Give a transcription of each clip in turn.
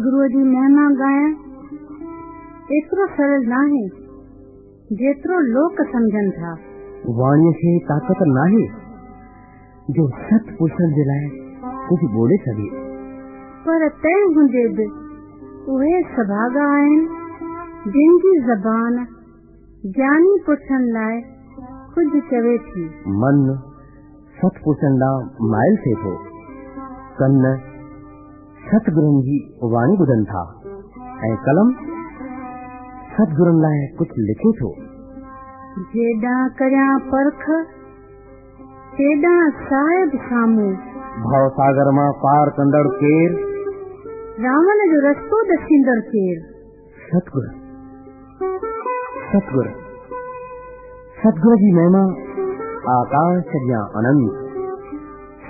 महिमा ॻाइण एतिरो सरल नाहे जेतिरो लोक सम्झनि था। वाणीअ खे ताक़त नाहे जो सत पुरुषनि जे लाइ कुझु ॿोड़े सघे पर हूंदे बि उहे सभागा आहिनि जंहिंजी ज़बान ज्ञानी पुरुषनि लाइ कुझु चवे थी। मन सतपुरुषनि ॾांहुं माइल थिए थो कन सतगुरुनि वाणी ॿुधनि था। ऐं कलम सतगुरुनि लाइ कुझु लिखे थो। जेॾां करियाँ परख तेॾां साहिब साम्हूं। भव सागर माँ पार कंदड़ केर? रावण जो रस्तो ॾसींदड़ केर? सतगुर सतगुर सतगुर जी महिमा आकाश जियाँ अनंत।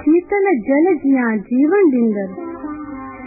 शीतल जल जियाँ जीवन ॾींदड़।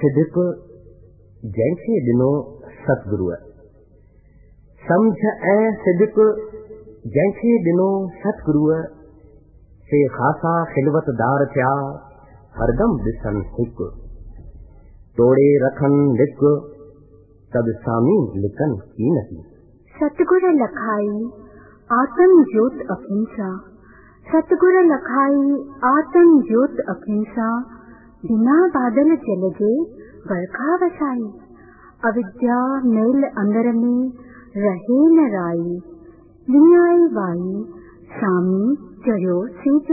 ऐं सिदक जंहिंखे ॾिनो सतगुरुअ समझ ऐं सिदक जंहिंखे ॾिनो सतगुरुअ से ख़ासा खिलवतदार थिया हरदम ॾिसनि हिकु तोड़े रखनि लिक तब सामी लिकनि कीनती सतगुर लखाई आत्म ज्योत अखिंसा सतगुर लखाई आत्म ज्योत अखिंसा बिना बादल चलजे बरखा वसाई अविद्या मेल अंदर में रहे न राई विञाई वाई सामी चढ़ो सीज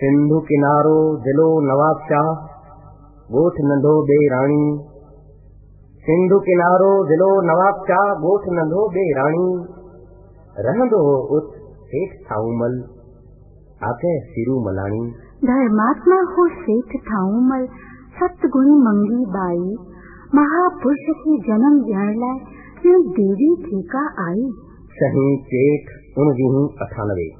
सिंधु किनारो दिलो नवाब शाह ॻोठ नंढो ॿे राणी। सिंधु किनारो दिलो नवाब शाह ॻोठ नंढो ॿे राणी। रहंदो हो उत हेठि थाऊमल आके सिरू मलाणी। धर्मात्मा हो सेठ थाऊमल सतगुणी मंगी बाई। महापुरुष खे जन्म ॾियण लाइ देवी ठेका आई। सही चेठ उणिवीह अठानवे।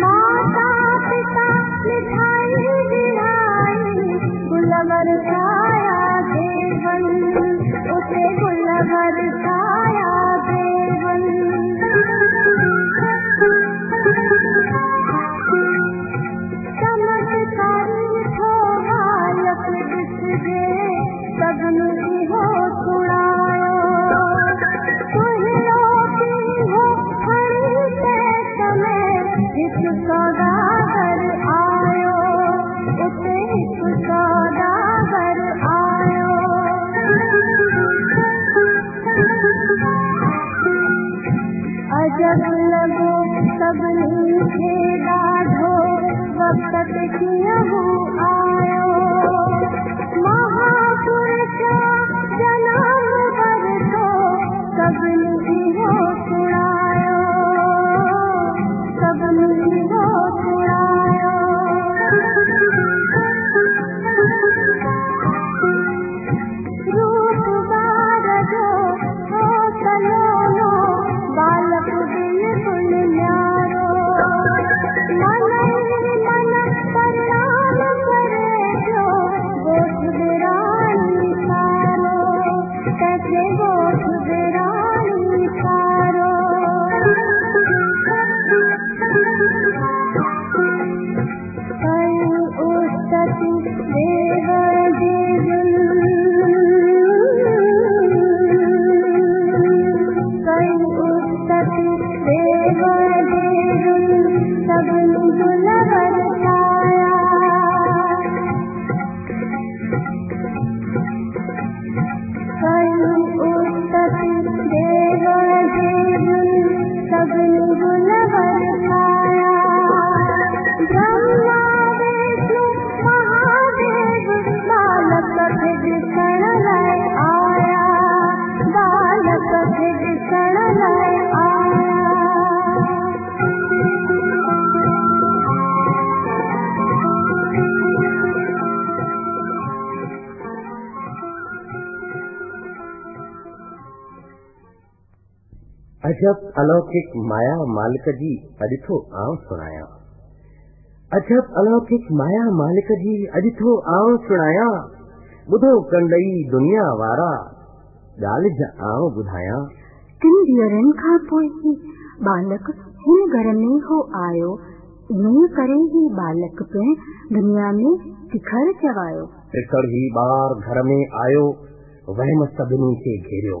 माता गुल तड़पतिया हूँ आ अजब अलौकिक माया मालिक जी अॼु आऊँ सुणाया अजब अलौकिक माया मालिक जी अॼु आऊँ सुणाया ॿुधो कंदई दुनिया वारा ॻाल्हि ज आऊँ ॿुधायां। टिन ॾींहरनि खां पोइ ई बालक हिन घर में हो आयो? इन करे ई बालक पिण दुनिया में तिखर चवायो। तिखर ही ॿार घर में आयो वहम सभिनी खे घेरियो।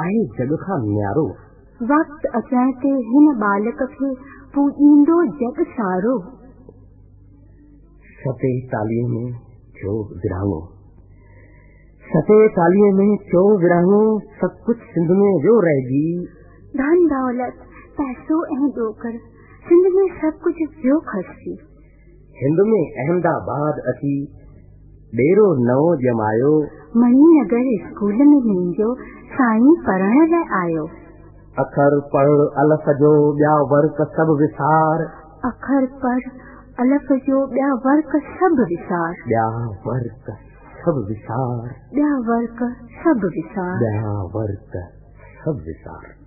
आहे जग खां न्यारो वक़्तु अचण ते हिन बालक खे पूॼींदो जग सारो। सते तालीह में थियो विरहाङो। सते तालीह में थियो विरहाङो सभु कुझु सिंध में वियो रहिजी धन दौलत पैसो ऐं ॾोकर सिंध में सभु कुझु वियो खसी हिंद में अहमदाबाद अची डेरो नओं ॼमायो मणिनगर स्कूल में मुंहिंजो साईं पढ़ण लाइ आयो। अखर पढ़ अलफ जो ॿिया वर्क सभु विसार। अखर पढ़ अलफ जो ॿिया वर्क सभु विसार। ॿिया वर्क सभु विसार। ॿिया वर्क सभु विसार। ॿिया वर्क सभु विसार।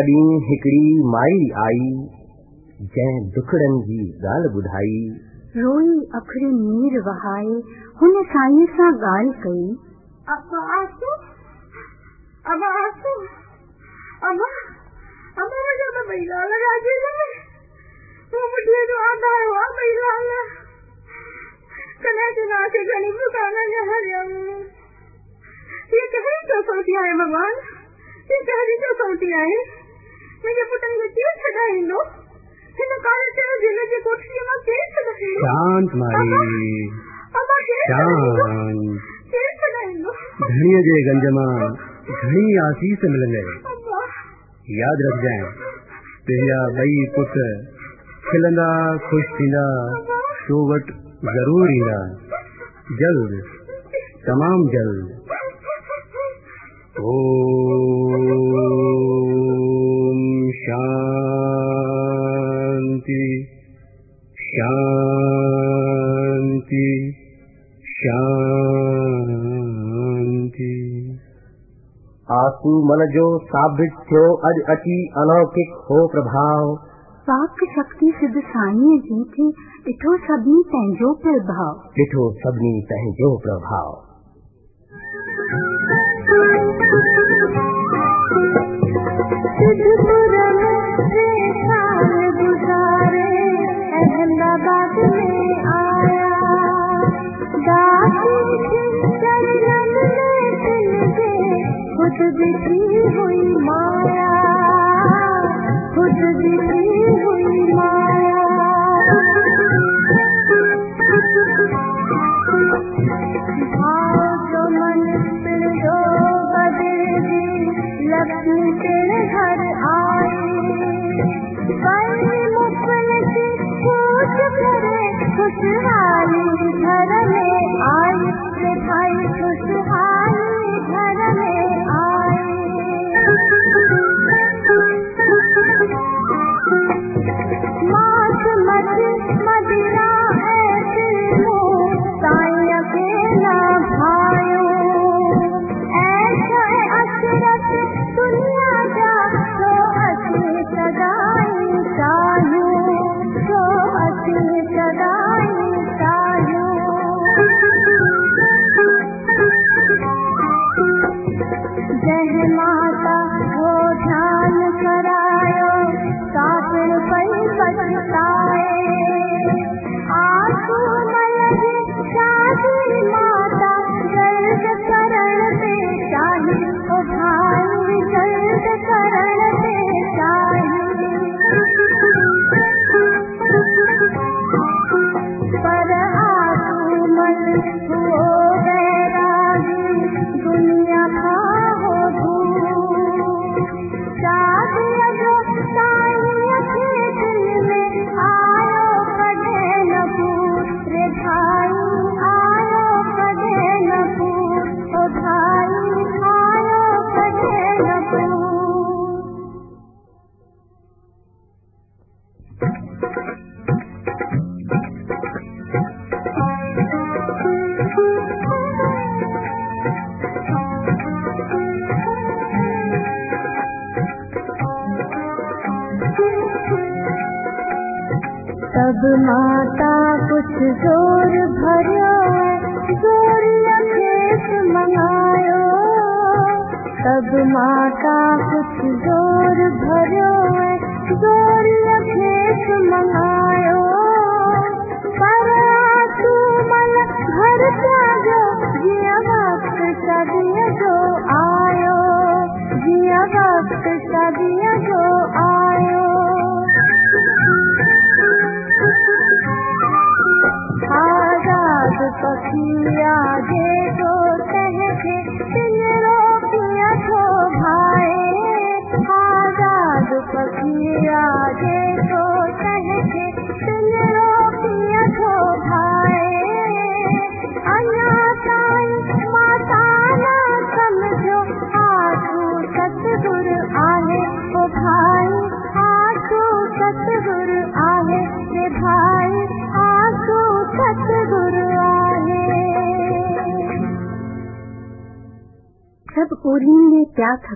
कॾहिं हिकिड़ी माई आई जंहिं दुखड़नि जी ॻाल्हि ॿुधाई। रोई अखड़ी नीर वहाए हुन साईं सां ॻाल्हि कई। अम्मा आसू अम्मा आसू अम्मा अम्मा मुझे तो महिला लगा दी वो मुझे तो आता हुआ महिला कना चुना के घनी पुकाना हरियम ये कहीं तो सोती आए भगवान। ये कहीं तो सोती आए शांत माई। शांत। के छड़ाई लो धणीअ जे गंज माँ घणी आसीस मिलंदे अम्मा यादि रखजांइ तुंहिंजा ॿई पुट खिलंदा ख़ुशि थींदा तो वटि ज़रूरु ईंदा जल्द तमामु जल्द। ओम शांति शांति शांति आँसू मन जो साबित थियो अॼु अची अलौकिक हो प्रभाव। वाक शक्ति सिद्ध साईं जी खे ॾिठो सभिनी पंहिंजो प्रभाव। ॾिठो सभिनी पंहिंजो प्रभाव। खुद बिखी हुई माया खुद बिखी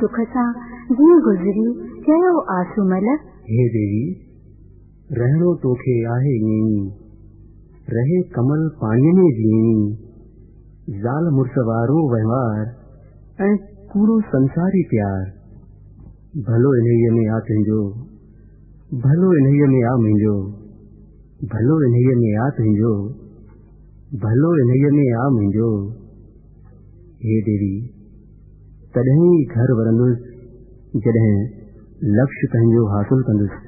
सुख सां जीअं गुज़री चयो आसू आसूमल हे देवी रहणो तोखे आहे ईअं रहे कमल पाणीअ में जीअं ज़ाल मुड़ुस वारो वहिंवार ऐं कूड़ो संसारी प्यार भलो इन्हीअ में आ तुंहिंजो भलो इन्हीअ में आ मुंहिंजो भलो इन्हीअ में आ तुंहिंजो भलो इन्हीअ में आ मुंहिंजो हे देवी तॾहिं ई घर वरंदुसि जॾहिं लक्ष्य पंहिंजो हासिल कंदुसि।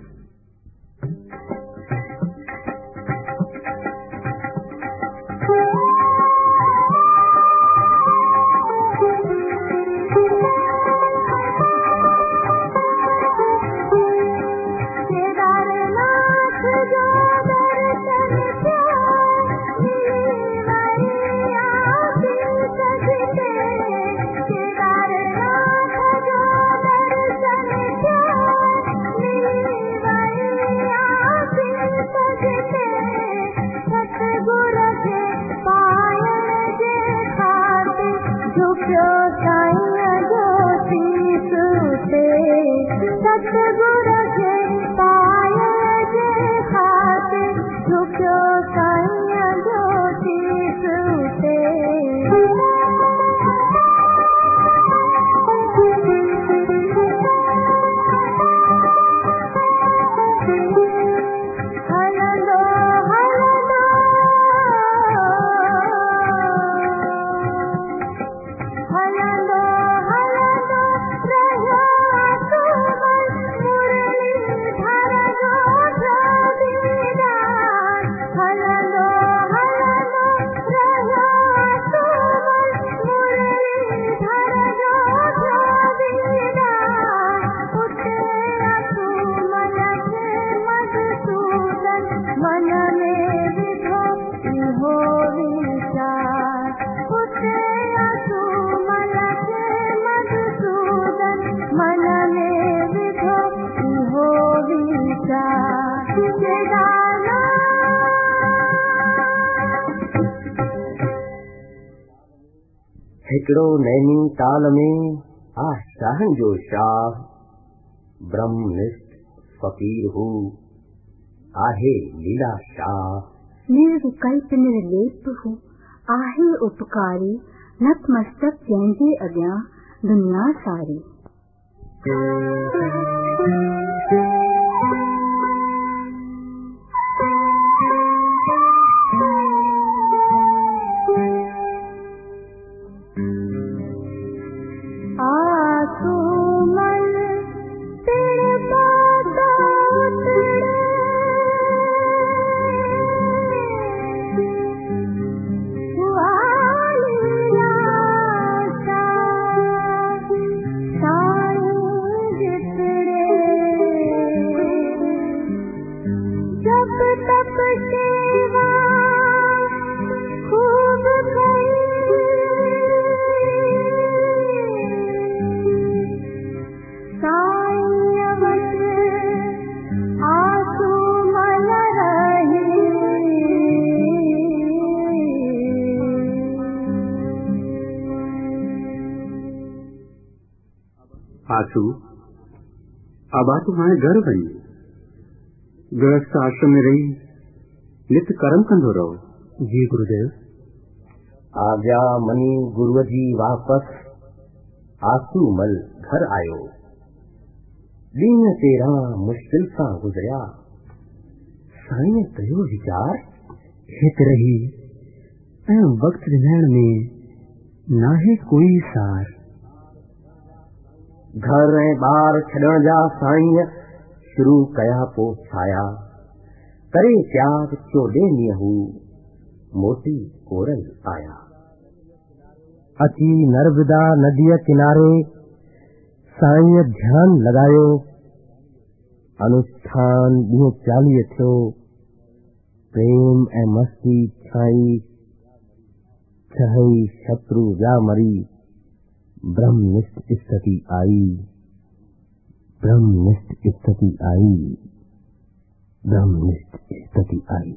हिकिड़ो नैनी ताल में आ शाहन जो शाह ब्रह्मनिष्ठ फ़कीर हूँ। आहे लीला शाह निर्विकल्प निर्लेप हूँ। आहे उपकारी। नतमस्तक जंहिंजे अॻियाँ दुनिया सारी। आसू। अब आ तुम्हारे घर वही गृहस्थ आश्रम में रही। नित्य कर्म कंदो रहो। जी गुरुदेव। आ गया मनी गुरु जी वापस। आँसू मल घर आयो। ॾींहुं तेरहं मुश्किल सां गुज़रिया साईं कयो वीचार? हित रही। ऐं वक्त ॾियण में नाहे कोई सार। घर ऐं ॿार छॾण जा साईं शुरू कया पोइ छाया करे त्याग चोॾे ॾींहं हू मोटी कोरल आया। अची नर्मदा नदीअ किनारे साईं ध्यान लॻायो अनुष्ठान ॾींहुं चालीह थियो। प्रेम ऐं मस्ती छाई ब्रह्मनिष्ठ स्थिति आई ब्रह्मनिष्ठ स्थिति आई ब्रह्मनिष्ठ स्थिति आई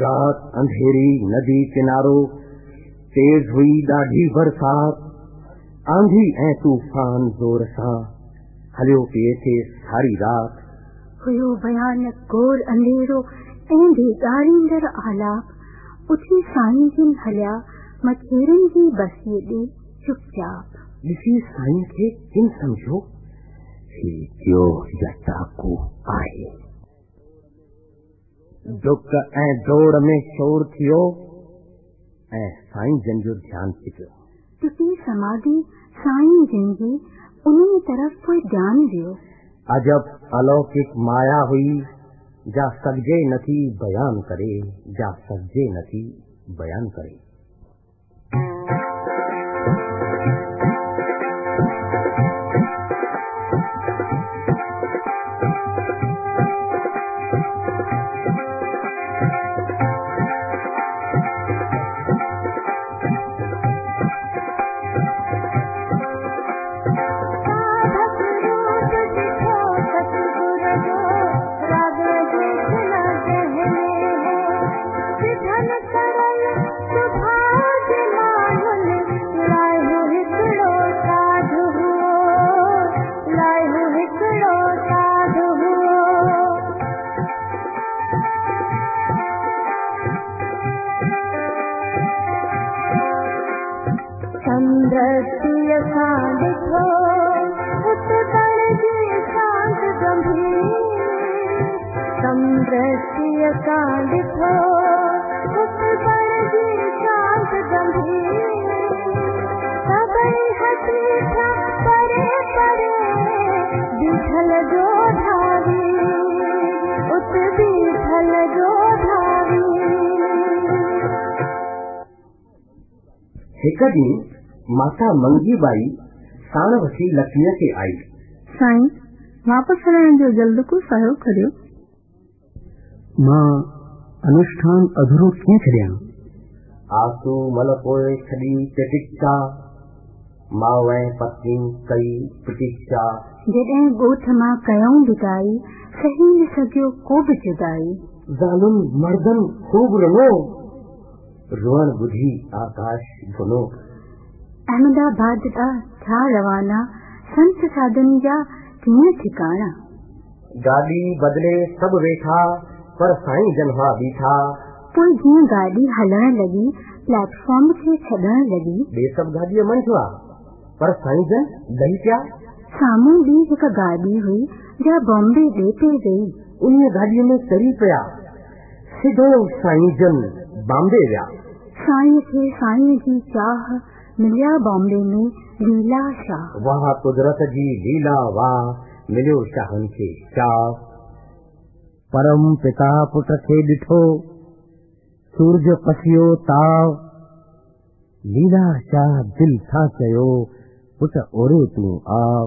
रात अंधेरी नदी किनारो तेज हुई ॾाढी बरसात आंधी ऐं तूफ़ान ज़ोर सां हलियो पिए थे सारी रात। हुयो भयानक घोर अंधेरो ऐं बेगारींदड़ आलाप उथी साईं जिन हलिया मछेरनि जी बसीअ ॾे चुपचाप। ॾिसी साईं खे किन सम्झो? ही जो जटाकू आहे? डुक ऐं दौड़ में शोर थियो ऐं साईं जन जो ध्यानु छिकियो टुटी समाधि साईं जन जी उन्ही तरफ़ कोई ध्यान दियो। अजब अलौकिक माया हुई जा सघिजे नथी बयान करे जा सघिजे नथी बयान करे। हिक ॾींहुं माता मंगीबाई साण वठी लक्ष्मीअ खे आई। साईं वापसि हलण जो जल्द को सहयोग करियो माँ अनुष्ठान अधूरो कीअं छॾियाँ आसू मल पोइ छॾी प्रतीक्षा माउ ऐं पत्नी कई प्रतीक्षा। जॾहिं ॻोठ माँ कयऊं विदाई सही न सघियो को बि जुदाई ज़ालुम मर्दन खूब रङो रुअण ॿुधी आकाश भुनो अहमदाबाद का थिया रवाना संत साधन जा कीअं ठिकाणा गाॾी बदिले सभु वेठा पर साईं जन हुआ बीठा पोइ जीअं गाॾी हलण लॻी प्लेटफॉर्म खे छॾण लॻी ॿिए सभु गाॾीअ मंझि हुआ पर साईं जन लही पिया साम्हूं ॿी हिकु गाॾी हुई जा बॉम्बे ॾे पे वई उन गाॾीअ में चढ़ी पिया सिधो साईं जन बॉम्बे विया साईं खे साईं जी चाह मिलिया बॉम्बे में लीला शाह। वाह कुदरत जी लीला वाह मिलियो शाहनि खे शाह परम पिता पुट खे ॾिठो सूरज पसियो ताव। लीला शाह दिल सां चयो पुट ओरे तूं आव।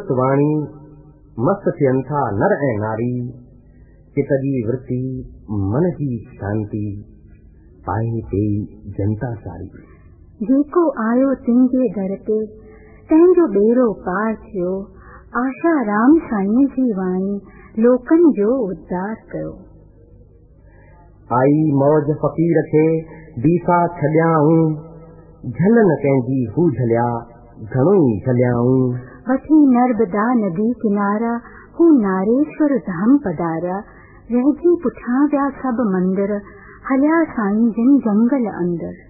अमृत वाणी मस्त थियनि नर ऐं नारी। चित जी वृत्ति मन जी शांती पाए पई जनता सारी। जेको आयो तिन दर ते। तंहिंजो ॿेड़ो पार थियो। आशा राम साईं जी वाणी लोकनि जो उद्धार कयो आई मौज फ़क़ीर खे दीसा छॾियाऊं। झल न कंहिंजी हू झलिया घणो ई झलियाऊं। वठी नर्मदा नदी किनारा, हू नारेश्वर धाम पदारा रहिजी पुठा विया सभु मंदर, हलिया साईं जिन जंगल अंदर।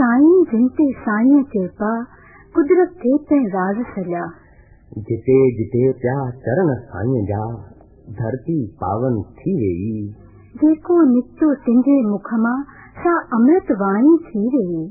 साईं जिन साईं कृपा कुदरत ते तै राज सजा जिते जिते पिया चरण साईं जा धरती पावन थी वेई जेको निकितो तुंहिंजे मुख सा अमृत वाणी थी वेई